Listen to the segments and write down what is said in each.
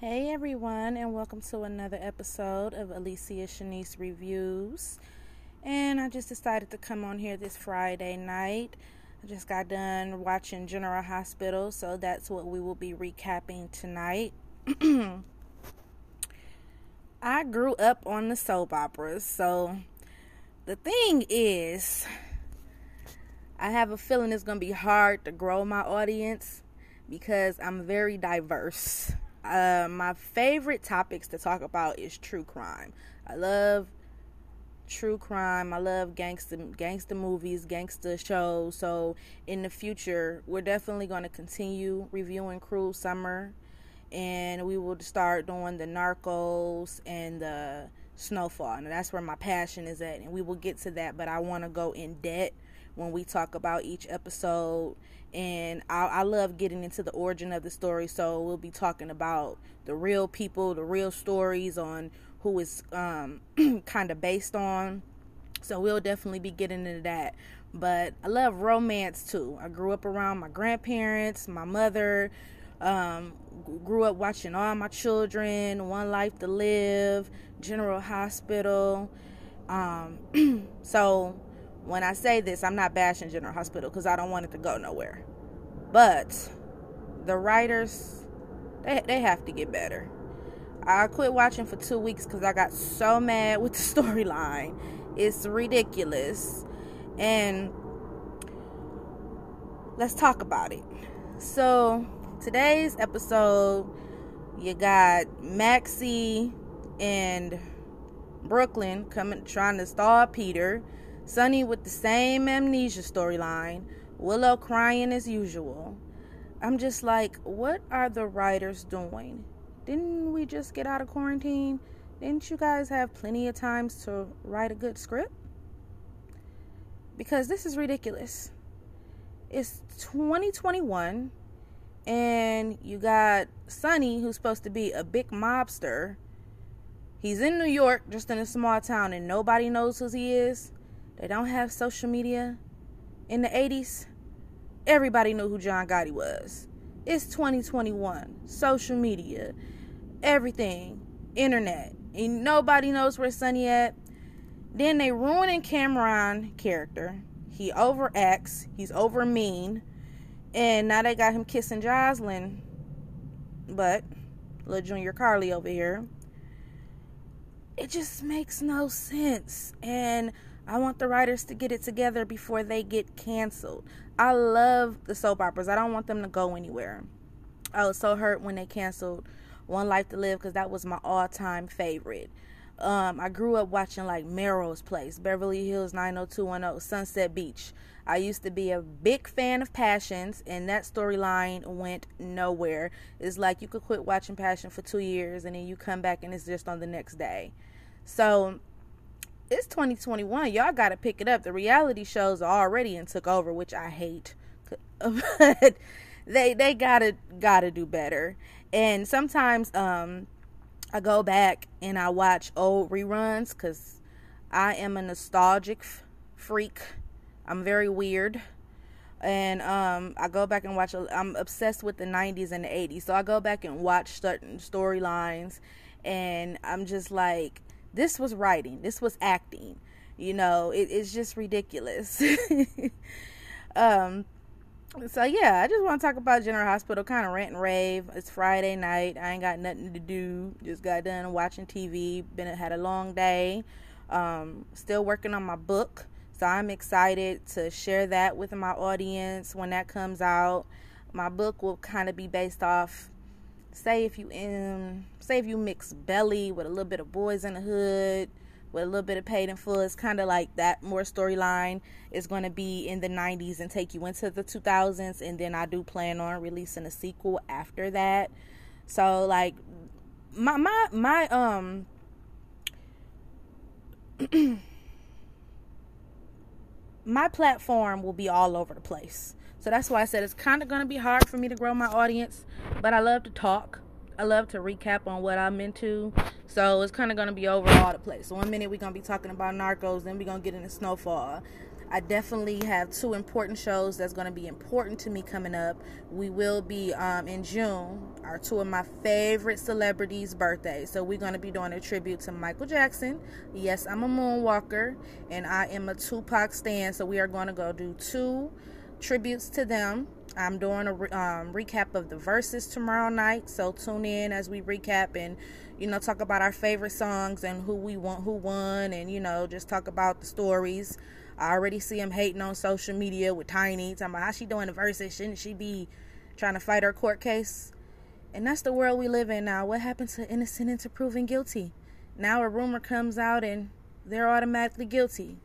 Hey everyone, and welcome to another episode of Alicia Shanice Reviews. And I just decided to come on here this Friday night. I just got done watching General Hospital, so that's what we will be recapping tonight. I grew up on the soap operas, so the thing is, I have a feeling it's going to be hard to grow my audience because I'm very diverse uh, my favorite topics to talk about is true crime. I love true crime. I love gangster gangster movies, gangster shows. So in the future, we're definitely going to continue reviewing Cruel Summer, and we will start doing the Narcos and the Snowfall. And that's where my passion is at, and we will get to that. But I want to go in debt when we talk about each episode and I, I, love getting into the origin of the story. So we'll be talking about the real people, the real stories on who is um, kind of based on. So we'll definitely be getting into that. But I love romance too. I grew up around my grandparents, my mother. Um, grew up watching all my children, One Life to Live, General Hospital. Um, so when I say this, I'm not bashing General Hospital because I don't want it to go nowhere. But the writers, they, they have to get better. I quit watching for two weeks because I got so mad with the storyline. It's ridiculous. And let's talk about it. So, today's episode, you got Maxie and Brooklyn coming trying to star Peter Sonny with the same amnesia storyline, Willow crying as usual. I'm just like, what are the writers doing? Didn't we just get out of quarantine? Didn't you guys have plenty of times to write a good script? Because this is ridiculous. It's 2021 and you got Sonny who's supposed to be a big mobster. He's in New York, just in a small town, and nobody knows who he is. They don't have social media. In the 80s, everybody knew who John Gotti was. It's 2021. Social media, everything, internet. And nobody knows where Sonny at. Then they ruining Cameron character. He overacts. He's over mean. And now they got him kissing Jocelyn. But little Junior Carly over here. It just makes no sense. And I want the writers to get it together before they get canceled. I love the soap operas. I don't want them to go anywhere. I was so hurt when they canceled One Life to Live because that was my all-time favorite. Um, I grew up watching like Melrose Place, Beverly Hills 90210, Sunset Beach. I used to be a big fan of Passions, and that storyline went nowhere. It's like you could quit watching Passion for two years, and then you come back and it's just on the next day. So it's 2021. Y'all got to pick it up. The reality shows are already and took over, which I hate. but they they gotta gotta do better. And sometimes um, I go back and I watch old reruns because I am a nostalgic f- freak. I'm very weird. And um, I go back and watch. I'm obsessed with the 90s and the 80s, so I go back and watch certain storylines, and I'm just like, this was writing, this was acting. You know, it, it's just ridiculous. um, so yeah, I just want to talk about General Hospital, kind of rant and rave. It's Friday night. I ain't got nothing to do. Just got done watching TV. Been had a long day. Um, still working on my book, so I'm excited to share that with my audience when that comes out. My book will kind of be based off say if you in say if you mix belly with a little bit of boys in the hood with a little bit of paid in full it's kind of like that more storyline is going to be in the 90s and take you into the 2000s and then i do plan on releasing a sequel after that. So like my my my um my platform will be all over the place so that's why I said it's kind of going to be hard for me to grow my audience, but I love to talk. I love to recap on what I'm into. So it's kind of going to be over all the place. So one minute we're going to be talking about Narcos, then we're going to get into Snowfall. I definitely have two important shows that's going to be important to me coming up. We will be um, in June, are two of my favorite celebrities' birthdays. So we're going to be doing a tribute to Michael Jackson. Yes, I'm a moonwalker, and I am a Tupac stan. So we are going to go do two tributes to them. I'm doing a um, recap of the Verzuz tomorrow night, so tune in as we recap and you know talk about our favorite songs and who we want, who won, and you know just talk about the stories. I already see him hating on social media with Tiny, talking about how she doing the Verzuz. Shouldn't she be trying to fight her court case? And that's the world we live in now. What happens to innocent until proven guilty? Now a rumor comes out and they're automatically guilty.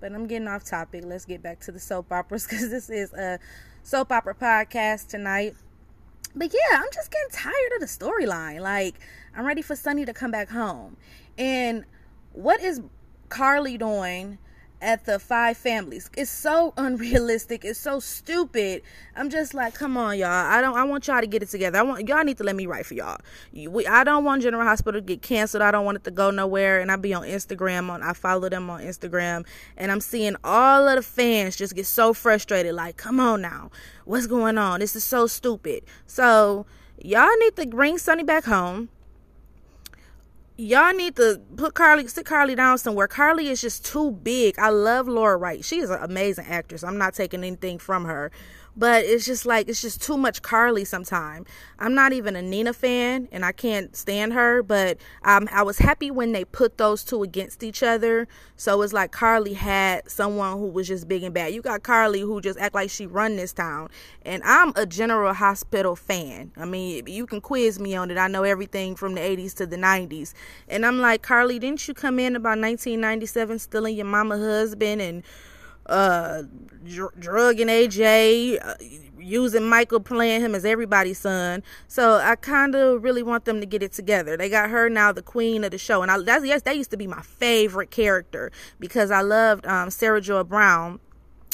But I'm getting off topic. Let's get back to the soap operas because this is a soap opera podcast tonight. But yeah, I'm just getting tired of the storyline. Like, I'm ready for Sonny to come back home. And what is Carly doing at the five families. It's so unrealistic. It's so stupid. I'm just like, come on, y'all. I don't. I want y'all to get it together. I want y'all need to let me write for y'all. We, I don't want General Hospital to get canceled. I don't want it to go nowhere. And I be on Instagram. On I follow them on Instagram, and I'm seeing all of the fans just get so frustrated. Like, come on now, what's going on? This is so stupid. So y'all need to bring Sonny back home y'all need to put Carly, sit Carly down somewhere. Carly is just too big. I love Laura Wright. She is an amazing actress. I'm not taking anything from her but it's just like it's just too much Carly sometimes. I'm not even a Nina fan and I can't stand her, but um, I was happy when they put those two against each other. So it's like Carly had someone who was just big and bad. You got Carly who just act like she run this town, and I'm a General Hospital fan. I mean, you can quiz me on it. I know everything from the 80s to the 90s, and I'm like Carly, didn't you come in about 1997 stealing your mama husband and uh, dr- drugging AJ, uh, using Michael, playing him as everybody's son. So I kind of really want them to get it together. They got her now, the queen of the show, and I that's yes, that used to be my favorite character because I loved um, Sarah Joy Brown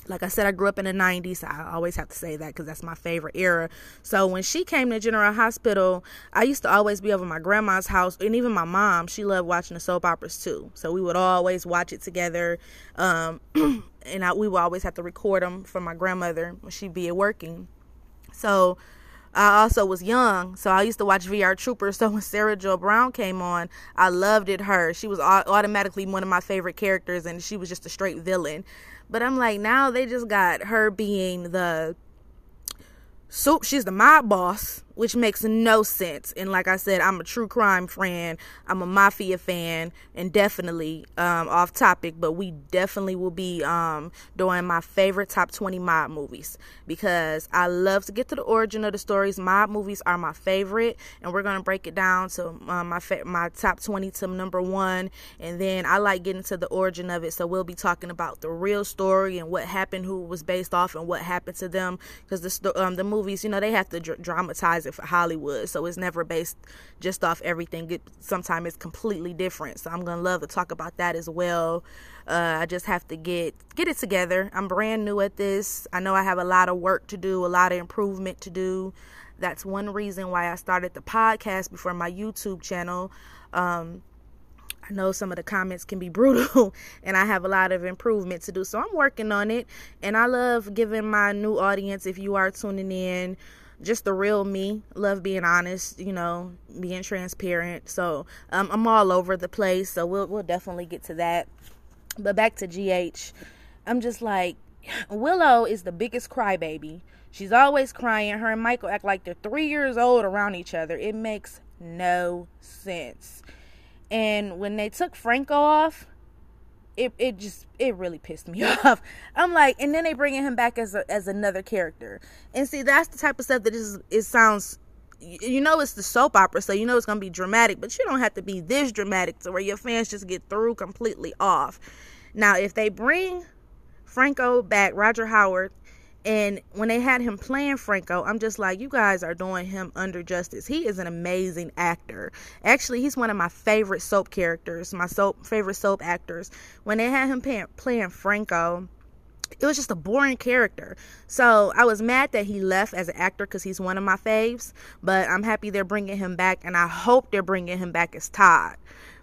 like I said, I grew up in the 90s. So I always have to say that because that's my favorite era. So when she came to General Hospital, I used to always be over my grandma's house, and even my mom, she loved watching the soap operas too. So we would always watch it together. Um, and I, we would always have to record them for my grandmother when she'd be working. So I also was young, so I used to watch VR Troopers. So when Sarah Joy Brown came on, I loved it. Her, she was automatically one of my favorite characters, and she was just a straight villain. But I'm like, now they just got her being the soup. She's the mob boss which makes no sense. And like I said, I'm a true crime fan. I'm a mafia fan, and definitely um, off topic, but we definitely will be um, doing my favorite top 20 mob movies because I love to get to the origin of the stories. Mob movies are my favorite, and we're gonna break it down to um, my fa- my top 20 to number one, and then I like getting to the origin of it. So we'll be talking about the real story and what happened, who was based off, and what happened to them because the um, the movies, you know, they have to dr- dramatize for Hollywood. So it's never based just off everything. It, sometimes it's completely different. So I'm gonna love to talk about that as well. Uh, I just have to get get it together. I'm brand new at this. I know I have a lot of work to do, a lot of improvement to do. That's one reason why I started the podcast before my YouTube channel. Um, I know some of the comments can be brutal and I have a lot of improvement to do. So I'm working on it and I love giving my new audience if you are tuning in just the real me. Love being honest, you know, being transparent. So um, I'm all over the place. So we'll we'll definitely get to that. But back to GH, I'm just like Willow is the biggest crybaby. She's always crying. Her and Michael act like they're three years old around each other. It makes no sense. And when they took Franco off, it it just it really pissed me off. I'm like, and then they bringing him back as a, as another character, and see that's the type of stuff that is it sounds. You know it's the soap opera, so you know it's gonna be dramatic, but you don't have to be this dramatic to where your fans just get through completely off. Now, if they bring Franco back, Roger Howarth, and when they had him playing Franco, I'm just like, you guys are doing him under justice. He is an amazing actor. Actually, he's one of my favorite soap characters, my soap favorite soap actors. When they had him playing, playing Franco, it was just a boring character. So I was mad that he left as an actor because he's one of my faves. But I'm happy they're bringing him back, and I hope they're bringing him back as Todd.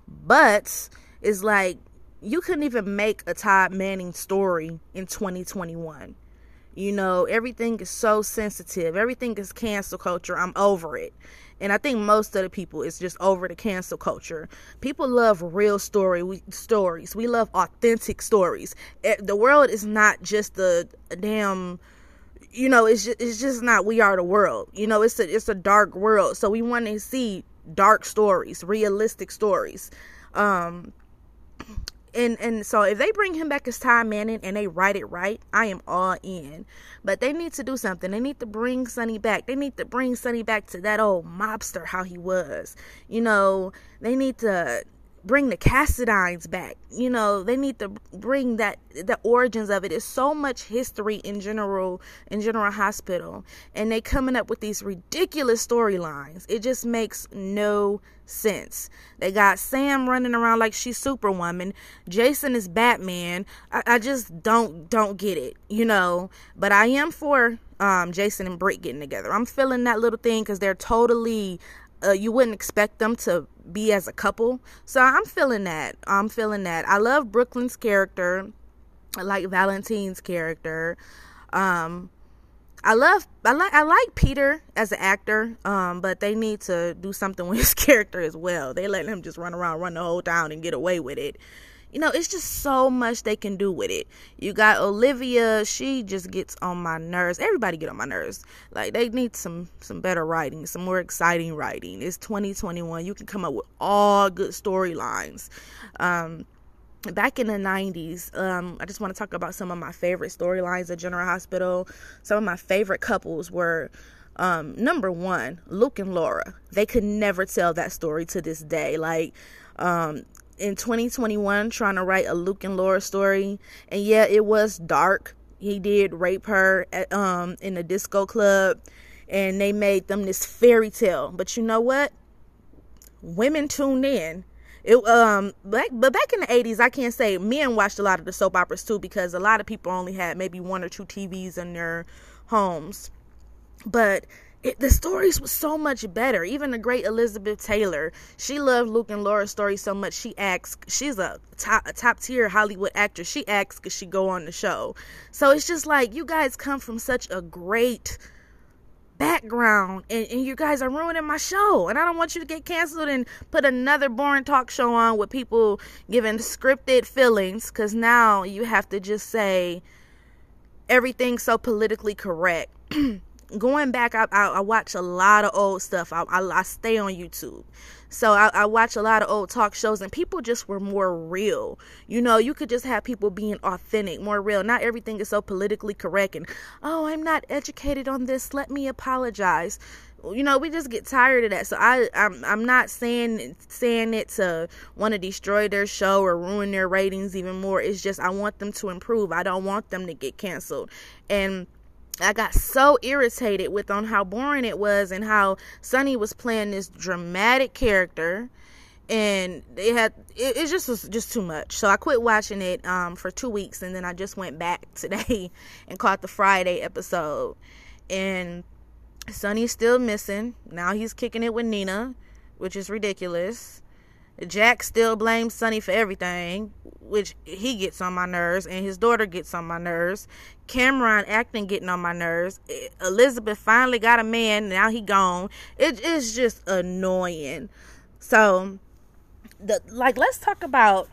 But it's like you couldn't even make a Todd Manning story in 2021. You know, everything is so sensitive. Everything is cancel culture. I'm over it. And I think most of the people is just over the cancel culture. People love real story we, stories. We love authentic stories. The world is not just a damn you know, it's just, it's just not we are the world. You know, it's a it's a dark world. So we want to see dark stories, realistic stories. Um and and so if they bring him back as Todd Manning and they write it right, I am all in. But they need to do something. They need to bring Sonny back. They need to bring Sonny back to that old mobster how he was. You know, they need to bring the Cassadines back. You know, they need to bring that the origins of it. It's so much history in general in General Hospital, and they coming up with these ridiculous storylines. It just makes no sense. They got Sam running around like she's Superwoman. Jason is Batman. I, I just don't don't get it, you know. But I am for um, Jason and Britt getting together. I'm feeling that little thing because they're totally uh, you wouldn't expect them to be as a couple. So I'm feeling that. I'm feeling that. I love Brooklyn's character. I like Valentine's character. Um, I love I like I like Peter as an actor, um, but they need to do something with his character as well. They let him just run around, run the whole town, and get away with it you know, it's just so much they can do with it. You got Olivia, she just gets on my nerves. Everybody get on my nerves. Like they need some some better writing, some more exciting writing. It's 2021. You can come up with all good storylines. Um back in the 90s um, i just want to talk about some of my favorite storylines at general hospital some of my favorite couples were um, number one luke and laura they could never tell that story to this day like um, in 2021 trying to write a Luke and Laura story. And yeah, it was dark. He did rape her at, um in a disco club and they made them this fairy tale. But you know what? Women tuned in. It um back but back in the 80s, I can't say men watched a lot of the soap operas too because a lot of people only had maybe one or two TVs in their homes. But it, the stories was so much better. Even the great Elizabeth Taylor, she loved Luke and Laura's story so much. She acts, she's a top a top tier Hollywood actress. She acts because she go on the show. So it's just like you guys come from such a great background and, and you guys are ruining my show and i don't want you to get canceled and put another boring talk show on with people giving scripted feelings because now you have to just say everything's so politically correct going back, I, I, I, watch a lot of old stuff. I, I, I stay on YouTube. So I, I, watch a lot of old talk shows, and people just were more real. You know, you could just have people being authentic, more real. Not everything is so politically correct, and oh, I'm not educated on this. Let me apologize. You know, we just get tired of that. So I, I'm, I'm not saying saying it to want to destroy their show or ruin their ratings even more. It's just I want them to improve. I don't want them to get canceled, and I got so irritated with on how boring it was and how Sonny was playing this dramatic character and it had it, it just was just too much. So I quit watching it um for 2 weeks and then I just went back today and caught the Friday episode. And Sonny's still missing. Now he's kicking it with Nina, which is ridiculous. Jack still blames Sonny for everything, which he gets on my nerves, and his daughter gets on my nerves. Cameron acting getting on my nerves. Elizabeth finally got a man, now he gone. It is just annoying. So, the like, let's talk about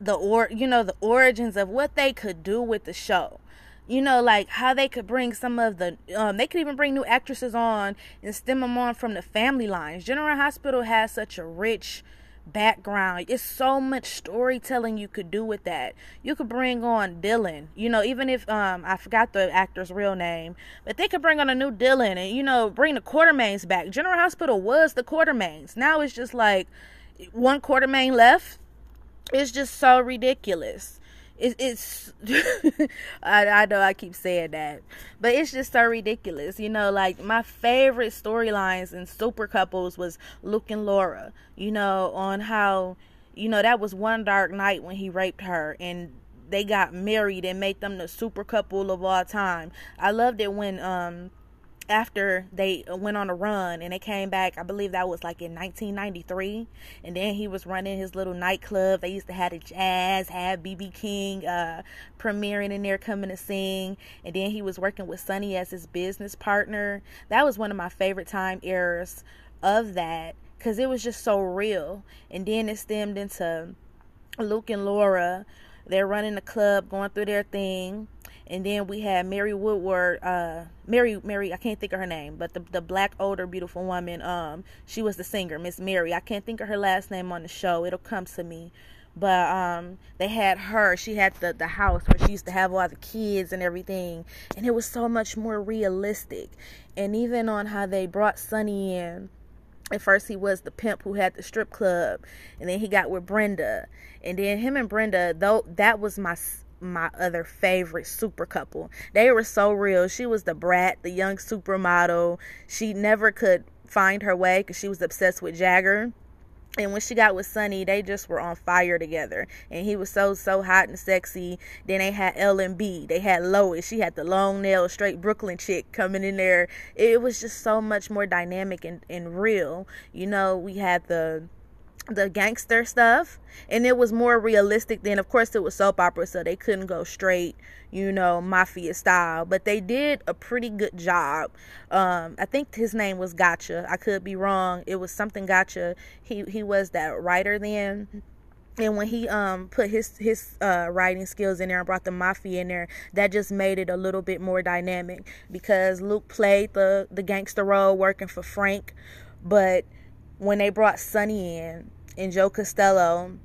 the or you know the origins of what they could do with the show you know like how they could bring some of the um, they could even bring new actresses on and stem them on from the family lines general hospital has such a rich background. It's so much storytelling you could do with that. You could bring on Dylan, you know, even if um I forgot the actor's real name, but they could bring on a new Dylan and you know bring the Quartermaines back. General Hospital was the Quartermaines. Now it's just like one Quartermaine left. It's just so ridiculous it, it's I, I know I keep saying that, but it's just so ridiculous. You know, like my favorite storylines in Super Couples was Luke and Laura. You know, on how you know that was one dark night when he raped her and they got married and made them the super couple of all time. I loved it when um after they went on a run and they came back i believe that was like in 1993 and then he was running his little nightclub. They used to have the jazz have bb king uh premiering in there coming to sing. And then he was working with sonny as his business partner. That was one of my favorite time eras of that because it was just so real. And then it stemmed into luke and laura. They're running the club going through their thing and then we had Mary Woodward, uh, Mary, Mary, I can't think of her name, but the the black older beautiful woman, um, she was the singer, Miss Mary. I can't think of her last name on the show. It'll come to me. But um, they had her. She had the the house where she used to have all the kids and everything, and it was so much more realistic. And even on how they brought Sonny in. At first, he was the pimp who had the strip club, and then he got with Brenda, and then him and Brenda. Though that was my my other favorite super couple. They were so real. She was the brat, the young supermodel. She never could find her way because she was obsessed with Jagger. And when she got with Sonny, they just were on fire together. And he was so, so hot and sexy. Then they had L and B. They had Lois. She had the long nail, straight Brooklyn chick coming in there. It was just so much more dynamic and, and real. You know, we had the the gangster stuff and it was more realistic than of course it was soap opera so they couldn't go straight you know mafia style but they did a pretty good job. Um i think his name was Guza. I could be wrong. It was something Guza. He he was that writer then. And when he um put his his uh writing skills in there and brought the mafia in there that just made it a little bit more dynamic because luke played the the gangster role working for frank but when they brought Sonny in and Joe Costello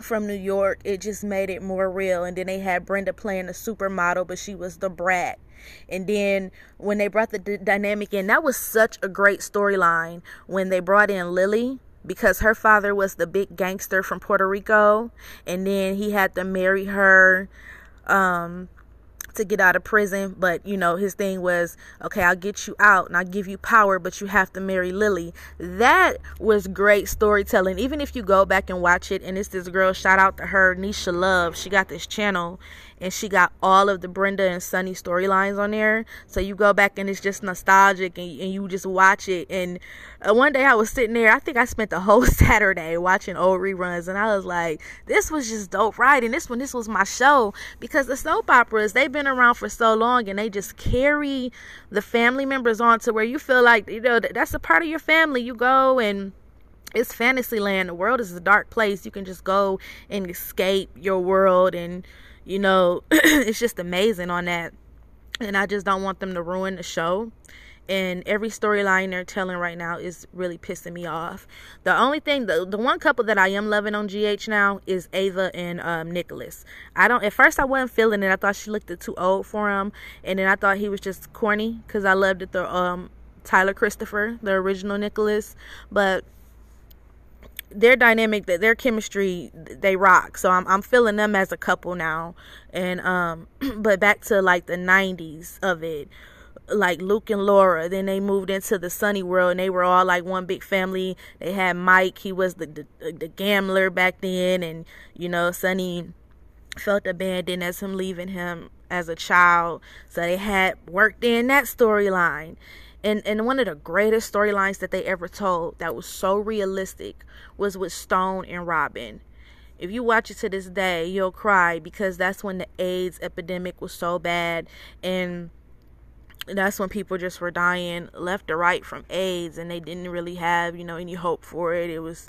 from New York, it just made it more real. And then they had Brenda playing the supermodel, but she was the brat. And then when they brought the d- dynamic in, that was such a great storyline when they brought in Lily because her father was the big gangster from Puerto Rico and then he had to marry her um to get out of prison, but you know, his thing was, okay, I'll get you out and I'll give you power, but you have to marry Lily. That was great storytelling. Even if you go back and watch it, and it's this girl, shout out to her, Nisha Love. She got this channel and she got all of the Brenda and Sonny storylines on there. So you go back and it's just nostalgic and, and you just watch it. And uh, one day I was sitting there, I think I spent the whole Saturday watching old reruns and I was like, this was just dope writing. This one, this was my show because the soap operas, they've been around for so long and they just carry the family members on to where you feel like, you know, that's a part of your family. You go and it's fantasy land. The world is a dark place. You can just go and escape your world and you know, it's just amazing on that. And I just don't want them to ruin the show. And every storyline they're telling right now is really pissing me off. The only thing, the, the one couple that I am loving on GH now is Ava and um, Nicholas. I don't, at first I wasn't feeling it. I thought she looked too old for him. And then I thought he was just corny because I loved it, the um, Tyler Christopher, the original Nicholas. But their dynamic that their chemistry they rock. So I'm, I'm feeling them as a couple now. And um but back to like the 90s of it like Luke and Laura then they moved into the Sonny world and they were all like one big family. They had Mike he was the the, the gambler back then and you know Sonny felt abandoned as him leaving him as a child. So they had worked in that storyline and and one of the greatest storylines that they ever told that was so realistic was with Stone and Robin. If you watch it to this day, you'll cry because that's when the AIDS epidemic was so bad and that's when people just were dying left or right from AIDS and they didn't really have, you know, any hope for it. It was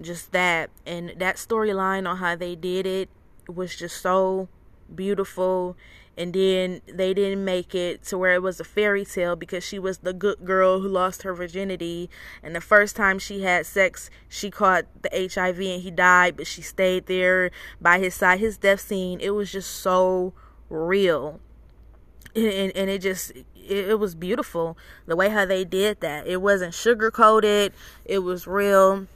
just that and that storyline on how they did it was just so beautiful and then they didn't make it to where it was a fairy tale because she was the good girl who lost her virginity. And the first time she had sex she caught the HIV and he died but she stayed there by his side. His death scene it was just so real. And, and it just it, it was beautiful the way how they did that. It wasn't sugar coated it was real.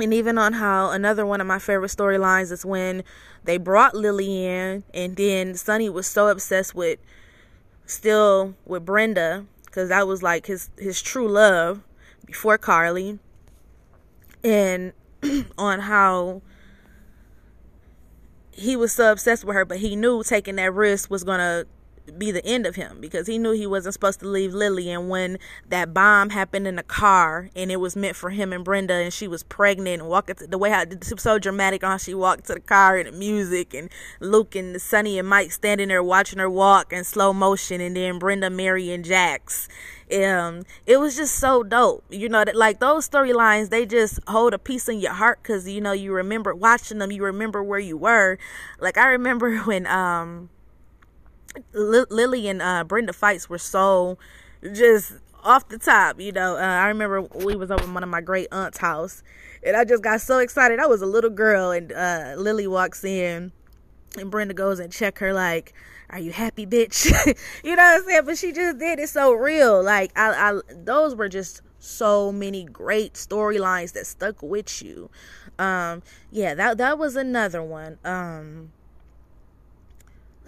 And even on how another one of my favorite storylines is when they brought Lily in, and then Sonny was so obsessed with still with Brenda because that was like his his true love before Carly, and on how he was so obsessed with her, but he knew taking that risk was gonna be the end of him because he knew he wasn't supposed to leave Lily. And when that bomb happened in the car and it was meant for him and Brenda, and she was pregnant and walking to, the way how it was so dramatic on how she walked to the car and the music and Luke and Sonny and Mike standing there watching her walk in slow motion, and then Brenda, Mary, and Jax. Um, it was just so dope. You know that like those storylines, they just hold a piece in your heart because you know you remember watching them, you remember where you were. Like I remember when um Lily and uh, Brenda fights were so just off the top. You know, uh, I remember we was over one of my great aunt's house, and I just got so excited. I was a little girl, and uh, Lily walks in, and Brenda goes and check her like, "Are you happy, bitch?" you know what I'm saying? But she just did it so real. Like I, I those were just so many great storylines that stuck with you. Um, yeah, that that was another one. Um,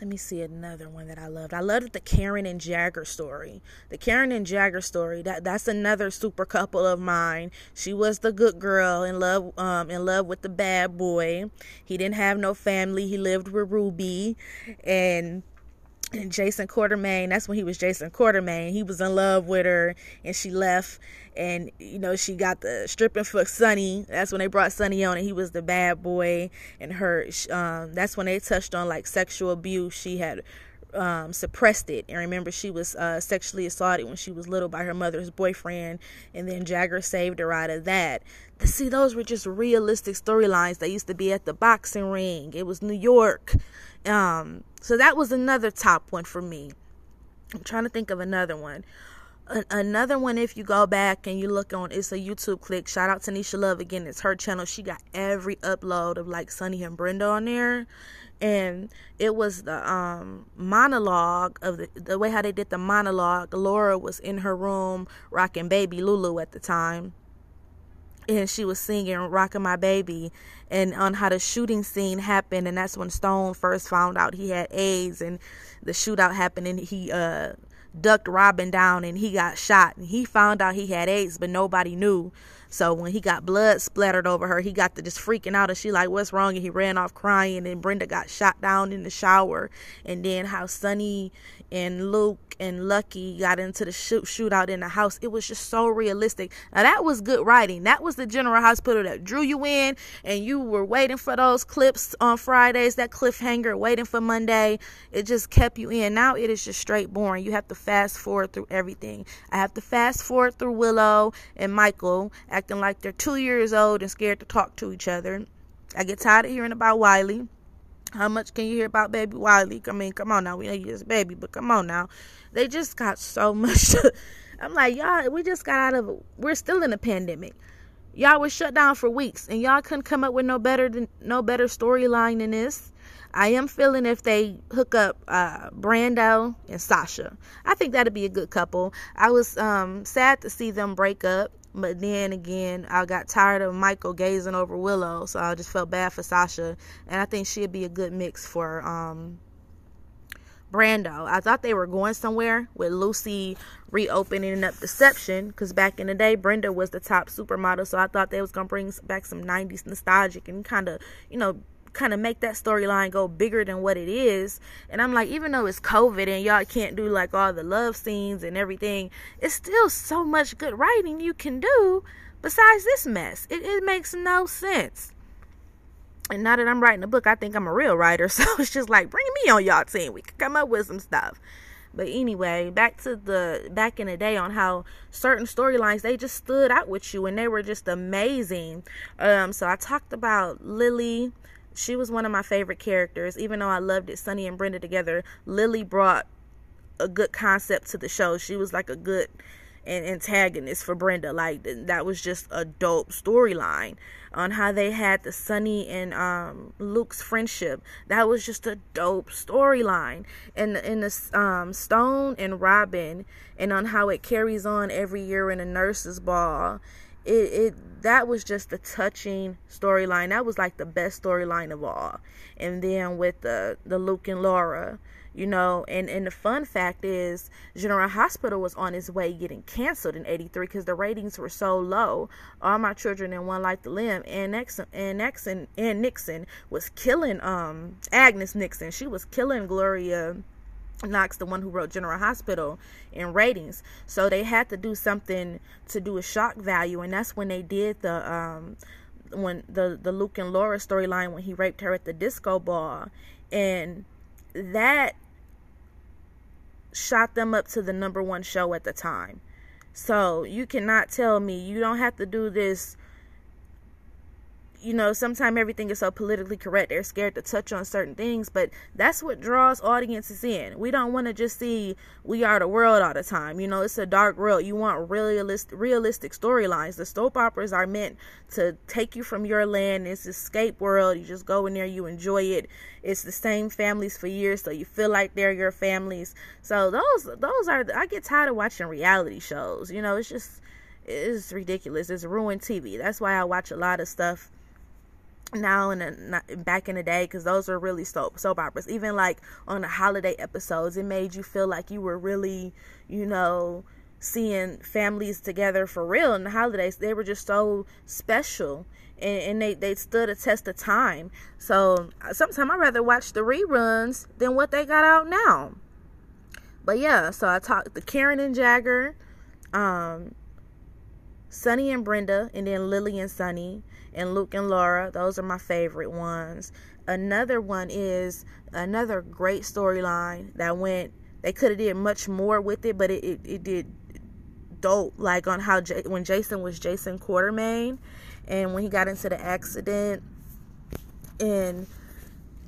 let me see another one that I loved. I loved the Karen and Jagger story. The Karen and Jagger story. That that's another super couple of mine. She was the good girl in love um in love with the bad boy. He didn't have no family. He lived with Ruby and and Jason Quartermaine, that's when he was Jason Quartermaine. He was in love with her and she left and you know she got the stripping for Sonny. That's when they brought Sonny on and he was the bad boy and her um, that's when they touched on like sexual abuse. She had um, suppressed it. And remember, she was uh, sexually assaulted when she was little by her mother's boyfriend, and then Jagger saved her out of that. See, those were just realistic storylines that used to be at the boxing ring. It was New York. Um, so that was another top one for me. I'm trying to think of another one. another one, if you go back and you look on, it's a YouTube click. Shout out to Nisha Love again. It's her channel. She got every upload of like Sonny and Brenda on there, and it was the um monologue of the the way how they did the monologue. Laura was in her room rocking Baby Lulu at the time, and she was singing "Rocking My Baby," and on how the shooting scene happened, and that's when Stone first found out he had AIDS, and the shootout happened, and he uh ducked Robin down, and he got shot, and he found out he had AIDS, but nobody knew. So when he got blood splattered over her, he got to just freaking out, and she like, "What's wrong?" And he ran off crying, and Brenda got shot down in the shower, and then how Sonny and Luke and Lucky got into the shoot shootout in the house. It was just so realistic. Now that was good writing. That was the General Hospital that drew you in, and you were waiting for those clips on Fridays. That cliffhanger, waiting for Monday. It just kept you in. Now it is just straight boring. You have to fast forward through everything. I have to fast forward through Willow and Michael acting like they're two years old and scared to talk to each other. I get tired of hearing about Wiley. How much can you hear about baby Wiley? I mean, come on now. We know you're just a baby, but come on now. They just got so much. I'm like, y'all, we just got out of, we're still in a pandemic. Y'all was shut down for weeks and y'all couldn't come up with no better than, no better storyline than this. I am feeling if they hook up uh, Brando and Sasha, I think that'd be a good couple. I was um, sad to see them break up. But then again, I got tired of Michael gazing over Willow, so I just felt bad for Sasha, and I think she'd be a good mix for um, Brando. I thought they were going somewhere with Lucy reopening up Deception, because back in the day, Brenda was the top supermodel, so I thought they was gonna bring back some '90s nostalgic and kind of, you know, kind of make that storyline go bigger than what it is. And I'm like, even though it's COVID and y'all can't do like all the love scenes and everything, it's still so much good writing you can do besides this mess. It, it makes no sense. And now that I'm writing a book, I think I'm a real writer. So it's just like, bring me on y'all team. We can come up with some stuff. But anyway, back to the back in the day on how certain storylines they just stood out with you and they were just amazing. Um, so I talked about Lily, she was one of my favorite characters. Even though I loved it, Sonny and Brenda together, Lily brought a good concept to the show. She was like a good an antagonist for Brenda. Like that was just a dope storyline on how they had the Sonny and um, Luke's friendship. That was just a dope storyline. And in the um, Stone and Robin, and on how it carries on every year in a nurses' ball. It it that was just a touching storyline. That was like the best storyline of all. And then with the the Luke and Laura, you know, and and the fun fact is General Hospital was on its way getting canceled in 83 because the ratings were so low. All my children and one like the limb and Nixon and Nixon and Nixon was killing um Agnes Nixon. She was killing Gloria Knox, the one who wrote General Hospital, in ratings. So they had to do something to do a shock value, and that's when they did the um, when the the Luke and Laura storyline when he raped her at the disco ball, and that shot them up to the number one show at the time. So you cannot tell me you don't have to do this you know, sometimes everything is so politically correct, they're scared to touch on certain things, but that's what draws audiences in. We don't want to just see we are the world all the time. You know, it's a dark world. You want realistic, realistic storylines. The soap operas are meant to take you from your land. It's escape world. You just go in there, you enjoy it. It's the same families for years, so you feel like they're your families. So those, those are. I get tired of watching reality shows. You know, it's just, it's ridiculous. It's ruined TV. That's why I watch a lot of stuff now and back in the day because those were really soap soap operas. Even like on the holiday episodes it made you feel like you were really you know seeing families together for real in the holidays. They were just so special and, and they, they stood a test of time. So sometimes i'd rather watch the reruns than what they got out now. But yeah so i talked to karen and jagger um Sonny and Brenda, and then Lily and Sonny, and Luke and Laura. Those are my favorite ones. Another one is another great storyline that went. They could have did much more with it, but it, it, it did dope. Like on how J- when Jason was Jason Quartermaine, and when he got into the accident, and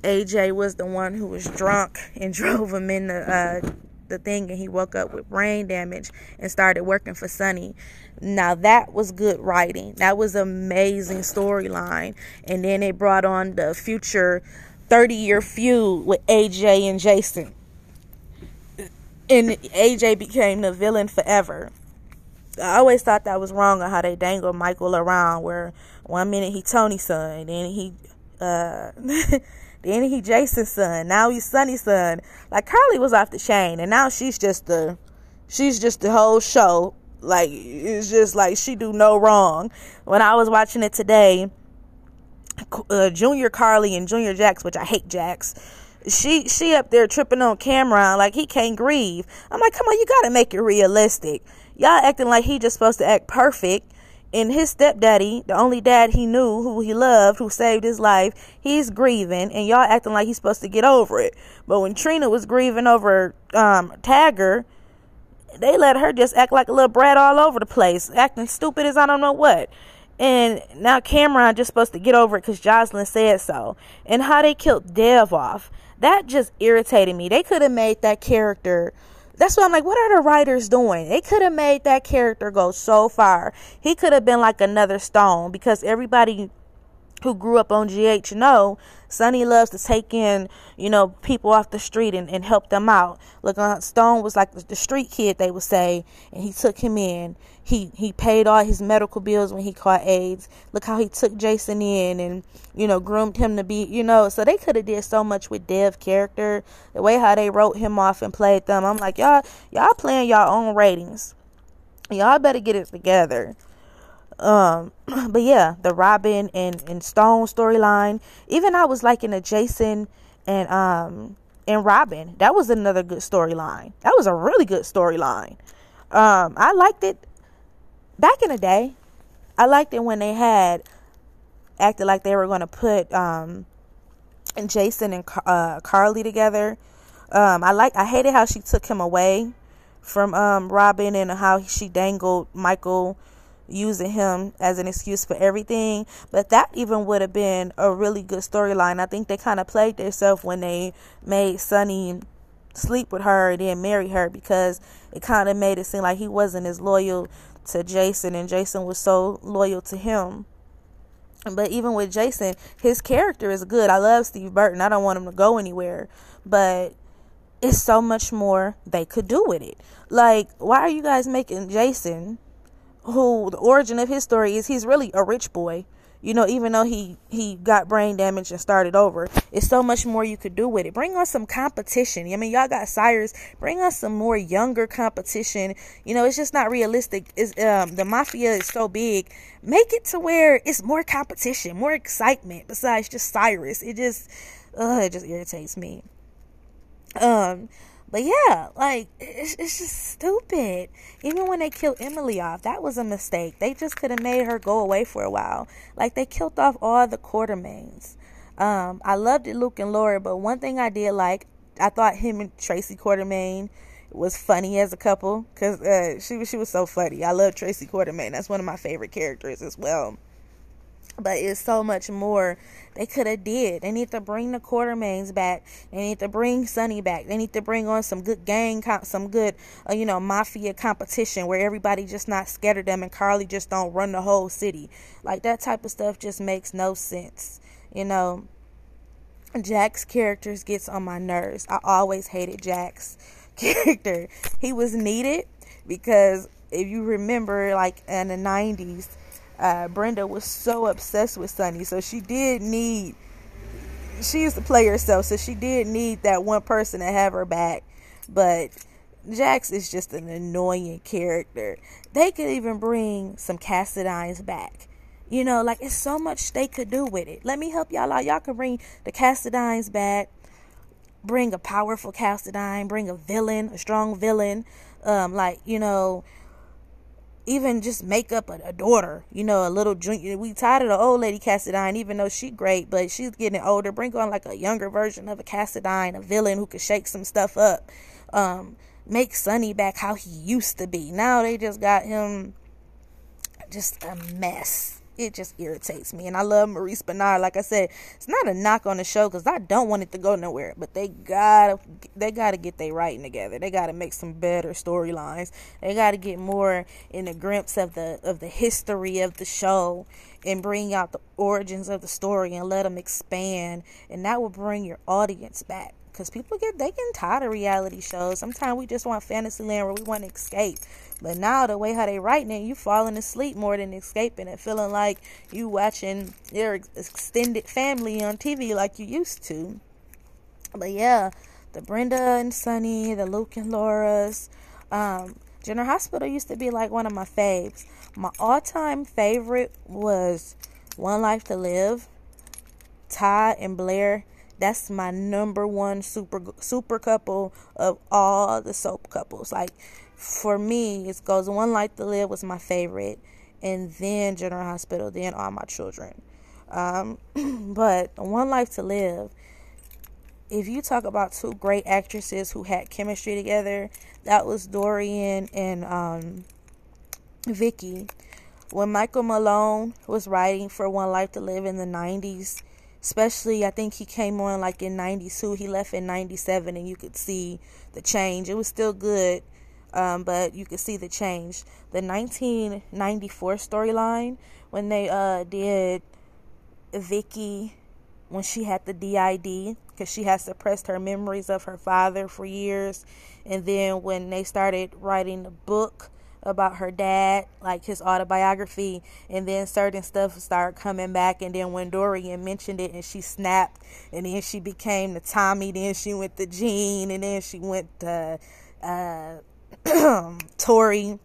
AJ was the one who was drunk and drove him in the uh, the thing and he woke up with brain damage and started working for Sonny. Now that was good writing. That was amazing storyline. And then they brought on the future 30 year feud with AJ and Jason. And AJ became the villain forever. I always thought that was wrong on how they dangled Michael around where one minute he Tony's son, then he uh Then he Jason's son. Now he's Sonny's son. Like Carly was off the chain, and now she's just the, she's just the whole show. Like it's just like she do no wrong. When I was watching it today, uh, Junior Carly and Junior Jax, which I hate Jax. She she up there tripping on Cameron like he can't grieve. I'm like, come on, you gotta make it realistic. Y'all acting like he just supposed to act perfect and his stepdaddy, the only dad he knew, who he loved, who saved his life, he's grieving, and y'all acting like he's supposed to get over it. But when Trina was grieving over um, Taggert, they let her just act like a little brat all over the place, acting stupid as I don't know what. And now Cameron just supposed to get over it because Jocelyn said so. And how they killed Dev off, that just irritated me. They could have made that character that's why I'm like, what are the writers doing? They could have made that character go so far. He could have been like another Stone because everybody who grew up on GH know Sonny loves to take in, you know, people off the street and, and help them out. Look, Stone was like the street kid, they would say, and he took him in. He he paid all his medical bills when he caught AIDS. Look how he took Jason in and you know groomed him to be, you know. So they could have did so much with Dev character, the way how they wrote him off and played them. I'm like, y'all y'all playing y'all own ratings. Y'all better get it together. Um, but yeah, the Robin and and Stone storyline. Even I was liking the Jason and um and Robin. That was another good storyline. That was a really good storyline. Um, I liked it back in the day. I liked it when they had acted like they were going to put um and Jason and uh, Carly together. Um, I like I hated how she took him away from um Robin and how she dangled Michael using him as an excuse for everything. But that even would have been a really good storyline. I think they kind of played themselves when they made Sonny sleep with her and then marry her because it kind of made it seem like he wasn't as loyal to Jason and Jason was so loyal to him. But even with Jason, his character is good. I love Steve Burton. I don't want him to go anywhere. But it's so much more they could do with it. Like, why are you guys making Jason who the origin of his story is he's really a rich boy. You know even though he he got brain damage and started over it's so much more you could do with it. Bring on some competition. I mean y'all got Cyrus. Bring on some more younger competition. You know it's just not realistic. Is um the mafia is so big. Make it to where it's more competition more excitement besides just cyrus. It just uh it just irritates me. Um But yeah, like it's, it's just stupid. Even when they killed Emily off, that was a mistake. They just could have made her go away for a while. Like they killed off all the Quartermaines. Um, I loved it, Luke and Laura, but one thing I did like, I thought him and Tracy Quartermaine was funny as a couple because uh, she she was so funny. I love Tracy Quartermaine. That's one of my favorite characters as well but it's so much more they could have did. They need to bring the Quartermaines back. They need to bring Sonny back. They need to bring on some good gang, some good, uh, you know, mafia competition where everybody just not of them and Carly just don't run the whole city. Like that type of stuff just makes no sense. You know, Jax characters gets on my nerves. I always hated Jax character. He was needed because if you remember, like in the '90s uh, Brenda was so obsessed with Sonny, so she did need. She used to play herself, so she did need that one person to have her back. But Jax is just an annoying character. They could even bring some Cassadines back. You know, like it's so much they could do with it. Let me help y'all out. Y'all can bring the Cassadines back. Bring a powerful Cassadine. Bring a villain, a strong villain. Um, like you know, even just make up a, a, daughter, you know, a little drink. We tired of the old lady Cassadine, even though she great, but she's getting older. Bring on like a younger version of a Cassadine, a villain who could shake some stuff up. Um, make Sonny back how he used to be. Now they just got him just a mess it just irritates me. And I love Maurice Benard. Like I said, it's not a knock on the show because I don't want it to go nowhere. But they gotta they gotta get their writing together. They gotta make some better storylines. They gotta get more in the grips of the of the history of the show and bring out the origins of the story and let them expand. And that will bring your audience back because people get they get tired of reality shows. Sometimes we just want fantasy land where we want to escape. But now the way how they writing it, you falling asleep more than escaping and feeling like you watching your extended family on TV like you used to. But yeah, the Brenda and Sonny, the Luke and Laura's, um, General Hospital used to be like one of my faves. My all-time favorite was One Life to Live. Todd and Blair that's my number one super super couple of all the soap couples. Like for me, it goes One Life to Live was my favorite, and then General Hospital, then All My Children. Um, but One Life to Live, if you talk about two great actresses who had chemistry together, that was Dorian and um, Viki. When Michael Malone was writing for One Life to Live in the 90s, especially I think he came on like in 92 he left in 97 and you could see the change. It was still good um, but you could see the change. The 1994 storyline when they uh, did Viki when she had the DID because she has suppressed her memories of her father for years. And then when they started writing the book about her dad, like his autobiography, and then certain stuff started coming back. And then when Dorian mentioned it, and she snapped, and then she became the Tommy, then she went to Jean, and then she went to uh, Tori.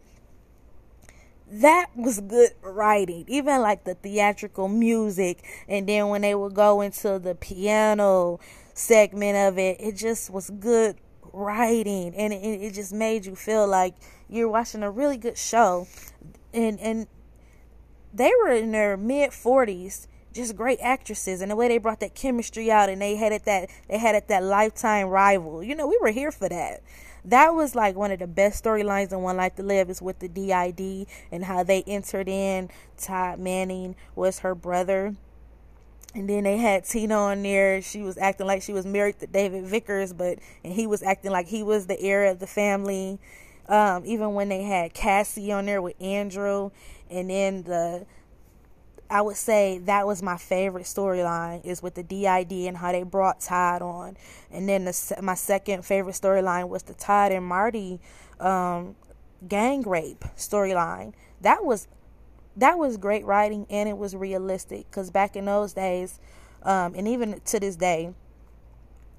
That was good writing, even like the theatrical music, and then when they would go into the piano segment of it, it just was good writing, and it, it just made you feel like you're watching a really good show and and they were in their mid 40s just great actresses and the way they brought that chemistry out and they had it that they had it that lifetime rival you know we were here for that that was like one of the best storylines in One Life to Live is with the DID and how they entered in. Todd Manning was her brother. And then they had Tina on there. She was acting like she was married to David Vickers, but and he was acting like he was the heir of the family. Um, even when they had Cassie on there with Andrew, and then the I would say that was my favorite storyline is with the DID and how they brought Todd on, and then the, my second favorite storyline was the Todd and Marty um, gang rape storyline. That was that was great writing and it was realistic because back in those days, um, and even to this day,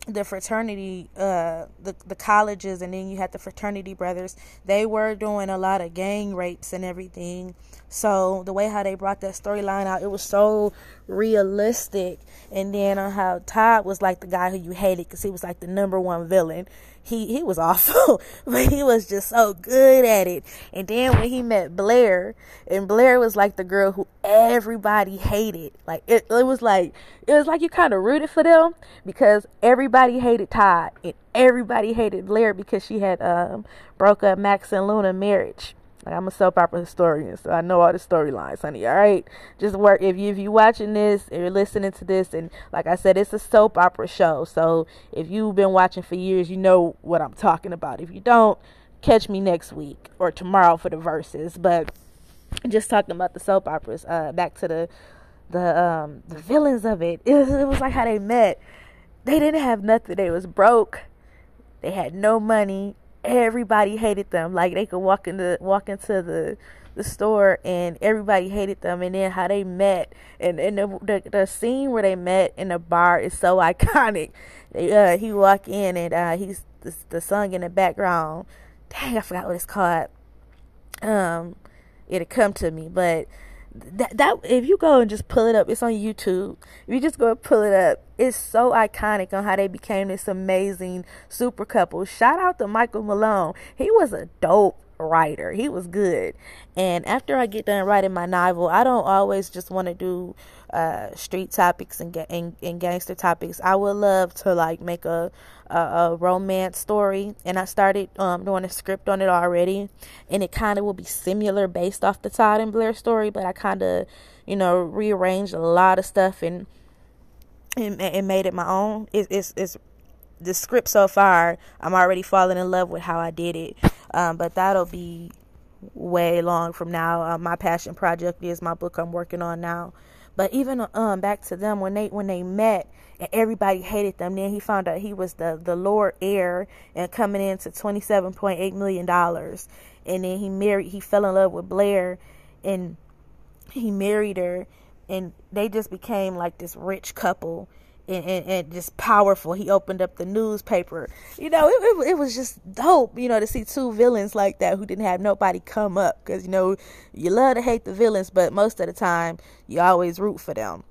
the fraternity uh the the colleges and then you had the fraternity brothers. They were doing a lot of gang rapes and everything so the way how they brought that storyline out it was so realistic and then on how todd was like the guy who you hated because he was like the number one villain he he was awful, but he was just so good at it. And then when he met Blair, and Blair was like the girl who everybody hated. Like it, it was like it was like you kind of rooted for them because everybody hated Todd and everybody hated Blair because she had um broke up Max and Luna marriage. Like I'm a soap opera historian, so I know all the storylines, honey. All right, just work. If you if you watching this, if you're listening to this, and like I said, it's a soap opera show. So if you've been watching for years, you know what I'm talking about. If you don't, catch me next week or tomorrow for the Verzuz. But just talking about the soap operas. Uh, back to the the um the villains of it. It was, it was like how they met. They didn't have nothing. They was broke. They had no money everybody hated them. Like they could walk into walk into the the store and everybody hated them. And then how they met and, and the, the, the scene where they met in the bar is so iconic. They, uh, he walk in and uh, he's the, the song in the background. Dang i forgot what it's called. Um it'll come to me but that that if you go and just pull it up, it's on YouTube. If you just go and pull it up, it's so iconic on how they became this amazing super couple. Shout out to Michael Malone. He was a dope writer. He was good. And after I get done writing my novel, I don't always just want to do uh, street topics and, and and gangster topics. I would love to like make a a, a romance story, and I started um, doing a script on it already, and it kind of will be similar based off the Todd and Blair story, but I kind of you know rearranged a lot of stuff and and, and made it my own. It, it's it's the script so far. I'm already falling in love with how I did it, um, but that'll be way long from now. Uh, my passion project is my book I'm working on now. But even um back to them when they when they met and everybody hated them. Then he found out he was the the Lord heir and coming into twenty seven point eight million dollars. And then he married he fell in love with Blair and he married her and they just became like this rich couple and, and, and, just powerful. He opened up the newspaper. You know, it, it, it, was just dope, you know, to see two villains like that who didn't have nobody come up. Because, you know, you love to hate the villains, but most of the time, you always root for them.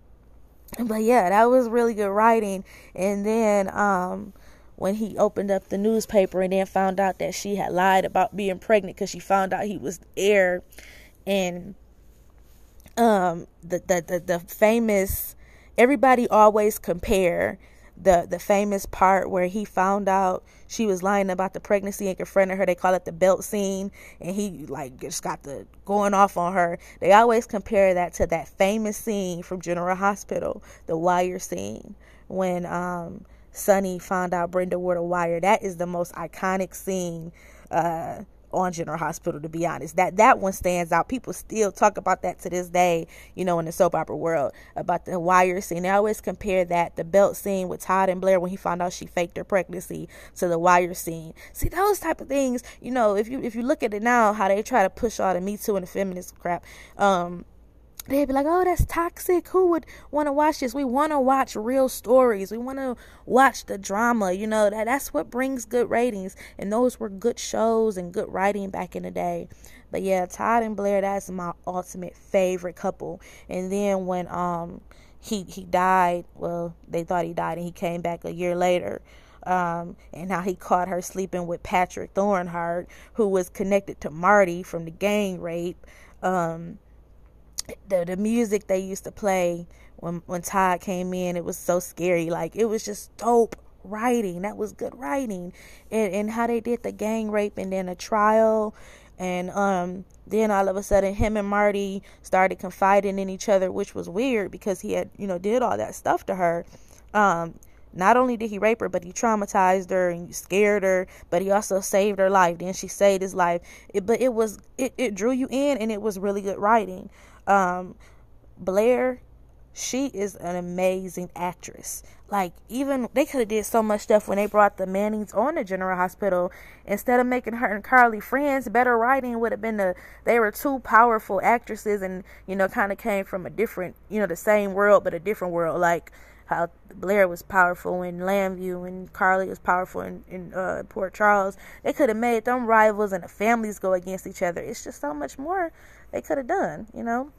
But yeah, that was really good writing. And then, um, when he opened up the newspaper and then found out that she had lied about being pregnant because she found out he was heir and um the, the the the famous everybody always compare the the famous part where he found out she was lying about the pregnancy and confronted her. They call it the belt scene, and he like just got the going off on her. They always compare that to that famous scene from General Hospital, the wire scene, when um Sonny found out Brenda wore the wire. That is the most iconic scene. Uh, on General Hospital to be honest. That that one stands out. People still talk about that to this day, you know, in the soap opera world about the wire scene. They always compare that the belt scene with Todd and Blair when he found out she faked her pregnancy to the wire scene. See those type of things, you know, if you if you look at it now how they try to push all the Me Too and the feminist crap, um they'd be like, oh, that's toxic. Who would want to watch this? We want to watch real stories. We want to watch the drama. You know, that that's what brings good ratings. And those were good shows and good writing back in the day. But yeah, Todd and Blair, that's my ultimate favorite couple. And then when um he he died, well, they thought he died and he came back a year later. Um, and how he caught her sleeping with Patrick Thornhart, who was connected to Marty from the gang rape. Um, the the music they used to play when when Todd came in, it was so scary. Like it was just dope writing. That was good writing, and and how they did the gang rape and then a trial, and um then all of a sudden him and Marty started confiding in each other, which was weird because he had you know did all that stuff to her. Um, not only did he rape her, but he traumatized her and scared her, but he also saved her life. Then she saved his life. It, but it was it, it drew you in and it was really good writing. Um, Blair, she is an amazing actress. Like even they could have did so much stuff when they brought the Mannings on the General Hospital. Instead of making her and Carly friends, better writing would have been the they were two powerful actresses and you know kind of came from a different you know the same world but a different world. Like how Blair was powerful in Llanview and Carly was powerful in, in uh, Port Charles. They could have made them rivals and the families go against each other. It's just so much more they could have done, you know.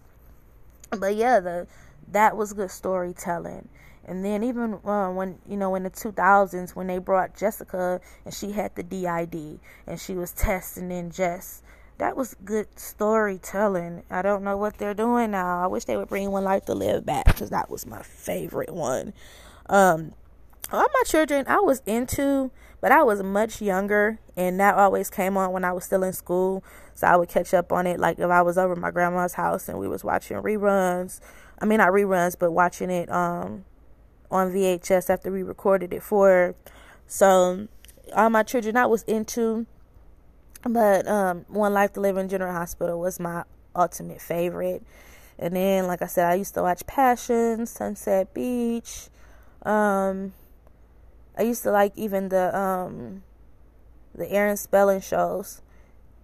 But yeah, the that was good storytelling. And then even uh, when you know in the 2000s when they brought Jessica and she had the DID and she was testing in Jess, that was good storytelling. I don't know what they're doing now. I wish they would bring One Life to Live back because that was my favorite one. Um, all my children I was into, but I was much younger, and that always came on when I was still in school. So I would catch up on it, like if I was over my grandma's house and we was watching reruns. I mean, not reruns, but watching it um on VHS after we recorded it for. Her. So all my children I was into, but um, One Life to Live in General Hospital was my ultimate favorite. And then, like I said, I used to watch Passion, Sunset Beach. Um, I used to like even the um the Aaron Spelling shows.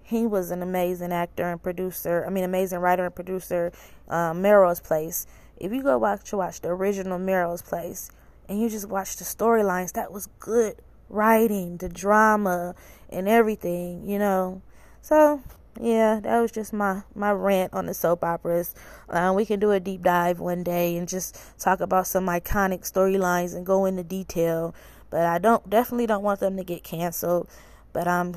He was an amazing actor and producer. I mean, amazing writer and producer. Um, Melrose Place. If you go watch to watch the original Melrose Place, and you just watch the storylines, that was good writing, the drama, and everything. You know, so yeah, that was just my my rant on the soap operas. Uh, we can do a deep dive one day and just talk about some iconic storylines and go into detail but I don't definitely don't want them to get canceled. But I'm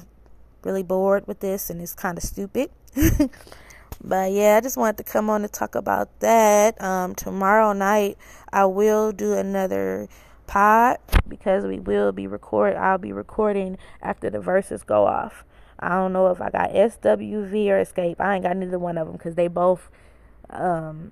really bored with this and it's kind of stupid. but yeah, I just wanted to come on to talk about that. Um, tomorrow night I will do another pod because we will be record. I'll be recording after the Verzuz go off. I don't know if I got SWV or Xscape. I ain't got neither one of them because they both um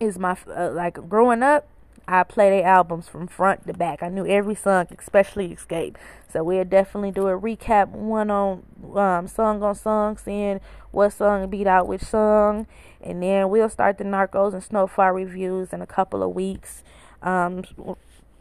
is my uh, like growing up I play their albums from front to back. I knew every song, especially Xscape. So we'll definitely do a recap one on um, song on song, seeing what song beat out which song. And then we'll start the Narcos and Snowfall reviews in a couple of weeks. Um,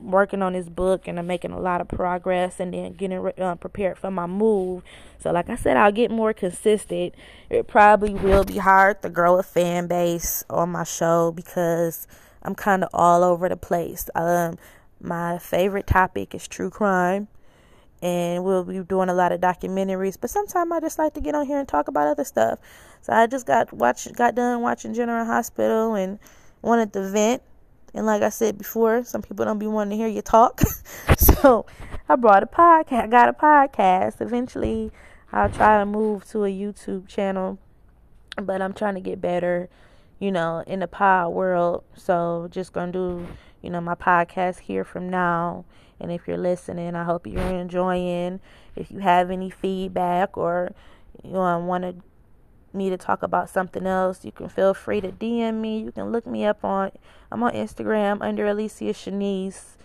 working on this book and I'm making a lot of progress and then getting uh, prepared for my move. So, like I said, I'll get more consistent. It probably will be hard to grow a fan base on my show because I'm kind of all over the place. Um, my favorite topic is true crime, and we'll be doing a lot of documentaries. But sometimes I just like to get on here and talk about other stuff. So I just got watch got done watching General Hospital and wanted to vent. And like I said before, some people don't be wanting to hear you talk. so I brought a podcast. I got a podcast. Eventually, I'll try to move to a YouTube channel, but I'm trying to get better you know, in the pod world. So just gonna do, you know, my podcast here from now. And if you're listening, I hope you're enjoying. If you have any feedback or you know, want to me to talk about something else, you can feel free to DM me. You can look me up on I'm on Instagram under Alicia Shanice.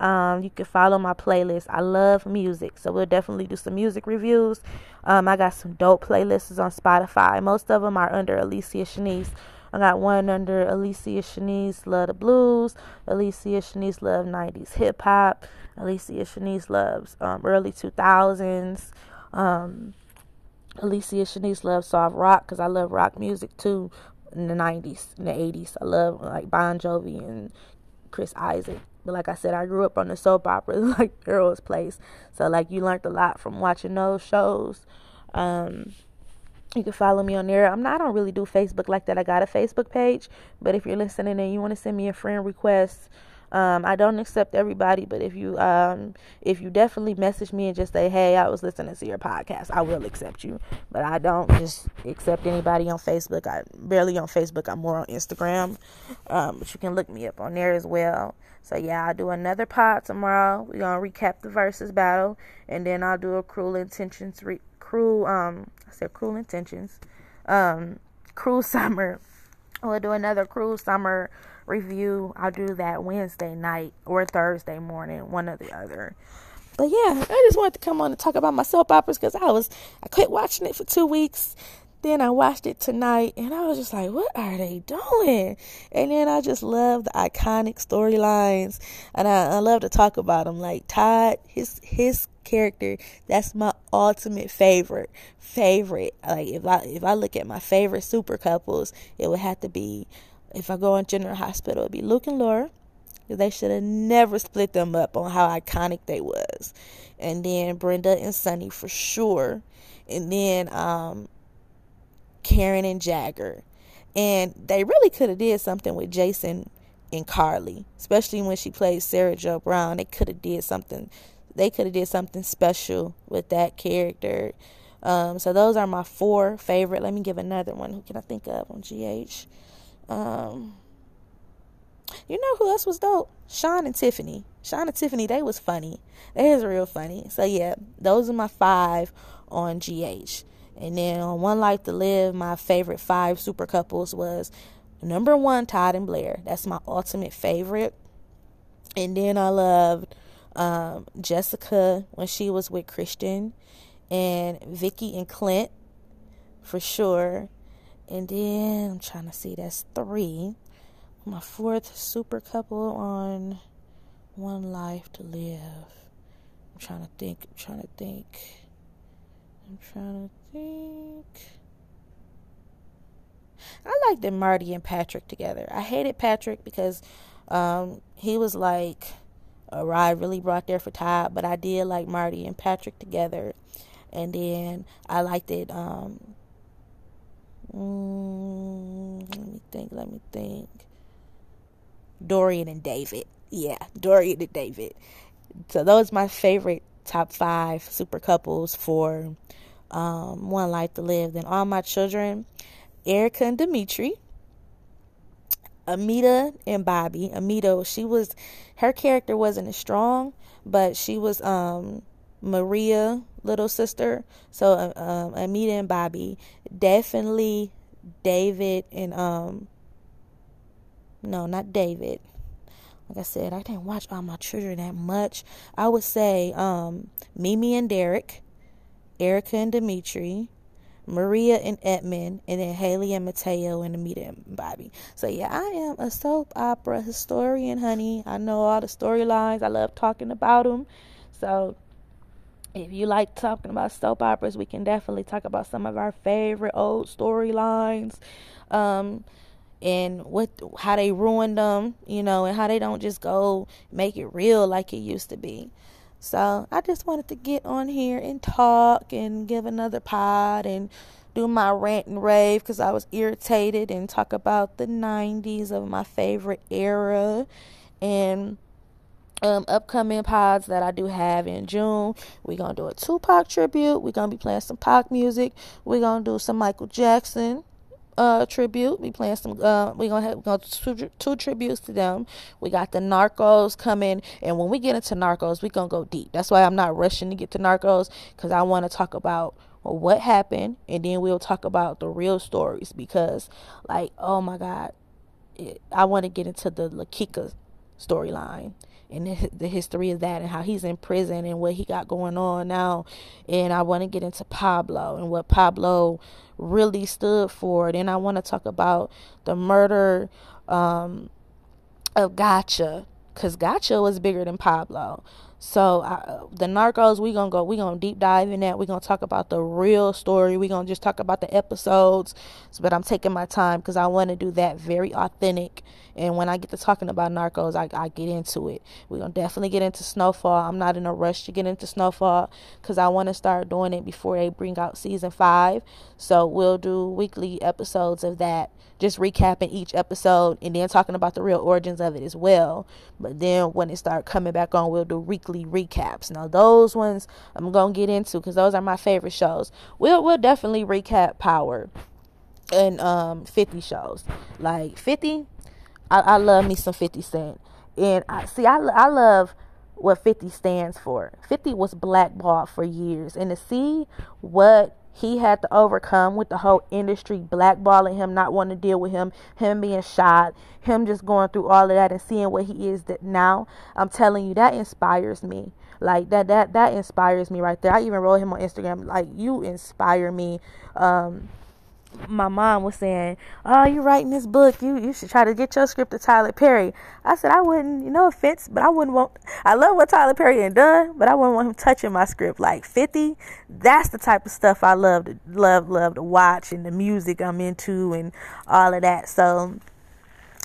Um, you can follow my playlist. I love music, so we'll definitely do some music reviews. Um, I got some dope playlists on Spotify. Most of them are under Alicia Shanice. I got one under Alicia Shanice Love the Blues, Alicia Shanice Love 90s Hip Hop, Alicia Shanice loves um, early 2000s. Um, Alicia Shanice loves soft rock because I love rock music too in the 90s, in the 80s. I love like Bon Jovi and Chris Isaak. But like I said, I grew up on the soap operas like Girls Place. So like you learned a lot from watching those shows. Um, you can follow me on there. I'm not I don't really do Facebook like that. I got a Facebook page, but if you're listening and you want to send me a friend request, um, I don't accept everybody, but if you um, if you definitely message me and just say, "Hey, I was listening to your podcast," I will accept you. But I don't just accept anybody on Facebook. I barely on Facebook. I'm more on Instagram. Um, but you can look me up on there as well. So yeah, I'll do another pod tomorrow. We're gonna recap the Verzuz battle, and then I'll do a cruel intentions re- cruel um I said cruel intentions. Um cruel summer. We'll do another cruel summer review. I'll do that Wednesday night or Thursday morning, one or the other. But yeah, I just wanted to come on and talk about my soap operas because I was I quit watching it for two weeks then I watched it tonight and I was just like, what are they doing? And then I just love the iconic storylines and I, I love to talk about them. Like Todd, his his character, that's my ultimate favorite. Favorite. Like if I if I look at my favorite super couples, it would have to be if I go on General Hospital, it'd be Luke and Laura. They should have never split them up on how iconic they was. And then Brenda and Sonny for sure. And then um Karen and Jagger. And they really could have did something with Jason and Carly, especially when she played Sarah Joy Brown. They could have did something. They could have did something special with that character. Um, so those are my four favorite. Let me give another one. Who can I think of on GH? Um, you know who else was dope? Sean and Tiffany. Sean and Tiffany, they was funny. They was real funny. So yeah, those are my five on GH. And then on One Life to Live, my favorite five super couples was number one, Todd and Blair. That's my ultimate favorite. And then I loved um, Jessica when she was with Cristian, and Viki and Clint for sure. And then I'm trying to see, that's three. My fourth super couple on One Life to Live. I'm trying to think. I'm trying to think. I'm trying to think. I liked that Marty and Patrick together. I hated Patrick because um, he was like a ride really brought there for Todd, but I did like Marty and Patrick together. And then I liked it. Um, mm, let me think. Let me think. Dorian and David. Yeah, Dorian and David. So those my favorite top five super couples for um, One Life to Live. Then all my children, Erica and Dimitri. Anita and Bobby. Anita, she was her character wasn't as strong, but she was um Maria little sister. So uh, um Anita and Bobby, definitely David and um no, not David. Like I said, I didn't watch all my children that much. I would say um, Mimi and Derek, Erica and Dimitri, Maria and Edmund, and then Hayley and Mateo and Anita and Bobby. So yeah, I am a soap opera historian, honey. I know all the storylines. I love talking about them. So if you like talking about soap operas, we can definitely talk about some of our favorite old storylines. Um, and what how they ruined them, you know, and how they don't just go make it real like it used to be. So I just wanted to get on here and talk and give another pod and do my rant and rave because I was irritated and talk about the 90s of my favorite era and um, upcoming pods that I do have in June. We're gonna do a Tupac tribute. We're gonna be playing some Pac music. We're gonna do some Michael Jackson uh tribute. We playing some uh we gonna have we gonna two, two tributes to them. We got the Narcos coming and when we get into Narcos we gonna go deep. That's why I'm not rushing to get to Narcos because I want to talk about what happened and then we'll talk about the real stories because like oh my god it, I want to get into the La Quica storyline and the, history of that and how he's in prison and what he got going on now. And I want to get into Pablo and what Pablo really stood for. Then I want to talk about the murder um, of Gacha because Gacha was bigger than Pablo. So the Narcos, we gonna go, we gonna deep dive in that. We gonna talk about the real story. We gonna just talk about the episodes. So, but I'm taking my time because I want to do that very authentic. And when I get to talking about Narcos, I, I get into it. We gonna definitely get into Snowfall. I'm not in a rush to get into Snowfall because I want to start doing it before they bring out season five. So we'll do weekly episodes of that just recapping each episode and then talking about the real origins of it as well. But then when it start coming back on, we'll do weekly recaps. Now those ones I'm gonna get into because those are my favorite shows. We'll we'll definitely recap Power and um 50 shows. Like 50, I, I love me some 50 Cent, and I see I I love what 50 stands for. 50 was blackballed for years, and to see what he had to overcome with the whole industry blackballing him, not wanting to deal with him, him being shot, him just going through all of that and seeing what he is that now. I'm telling you, that inspires me. Like that that that inspires me right there. I even wrote him on Instagram, like you inspire me. Um my mom was saying, "Oh, you're writing this book? You you should try to get your script to Tyler Perry." I said, "I wouldn't, you know, offense, but I wouldn't want. I love what Tyler Perry had done, but I wouldn't want him touching my script. Like Fifty, that's the type of stuff I love to love love to watch, and the music I'm into, and all of that. So,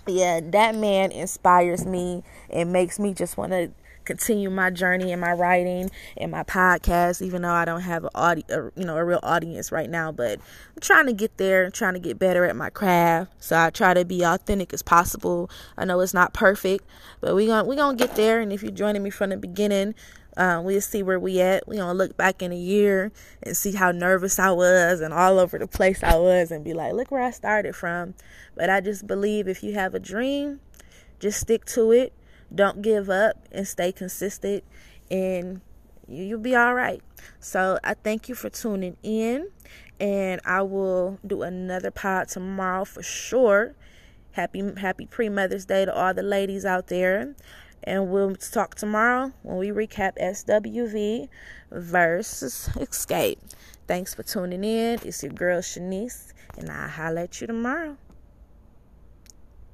yeah, that man inspires me and makes me just want to continue my journey in my writing and my podcast, even though I don't have a audio, you know, a real audience right now. But I'm trying to get there, and trying to get better at my craft. So I try to be authentic as possible. I know it's not perfect, but we gonna we gonna get there. And if you're joining me from the beginning, um, we'll see where we at. We gonna look back in a year and see how nervous I was and all over the place I was, and be like, look where I started from. But I just believe if you have a dream, just stick to it. Don't give up and stay consistent, and you'll be all right. So I thank you for tuning in, and I will do another pod tomorrow for sure. Happy happy pre Mother's Day to all the ladies out there. And we'll talk tomorrow when we recap SWV versus Xscape. Thanks for tuning in. It's your girl Shanice, and I'll holler at you tomorrow.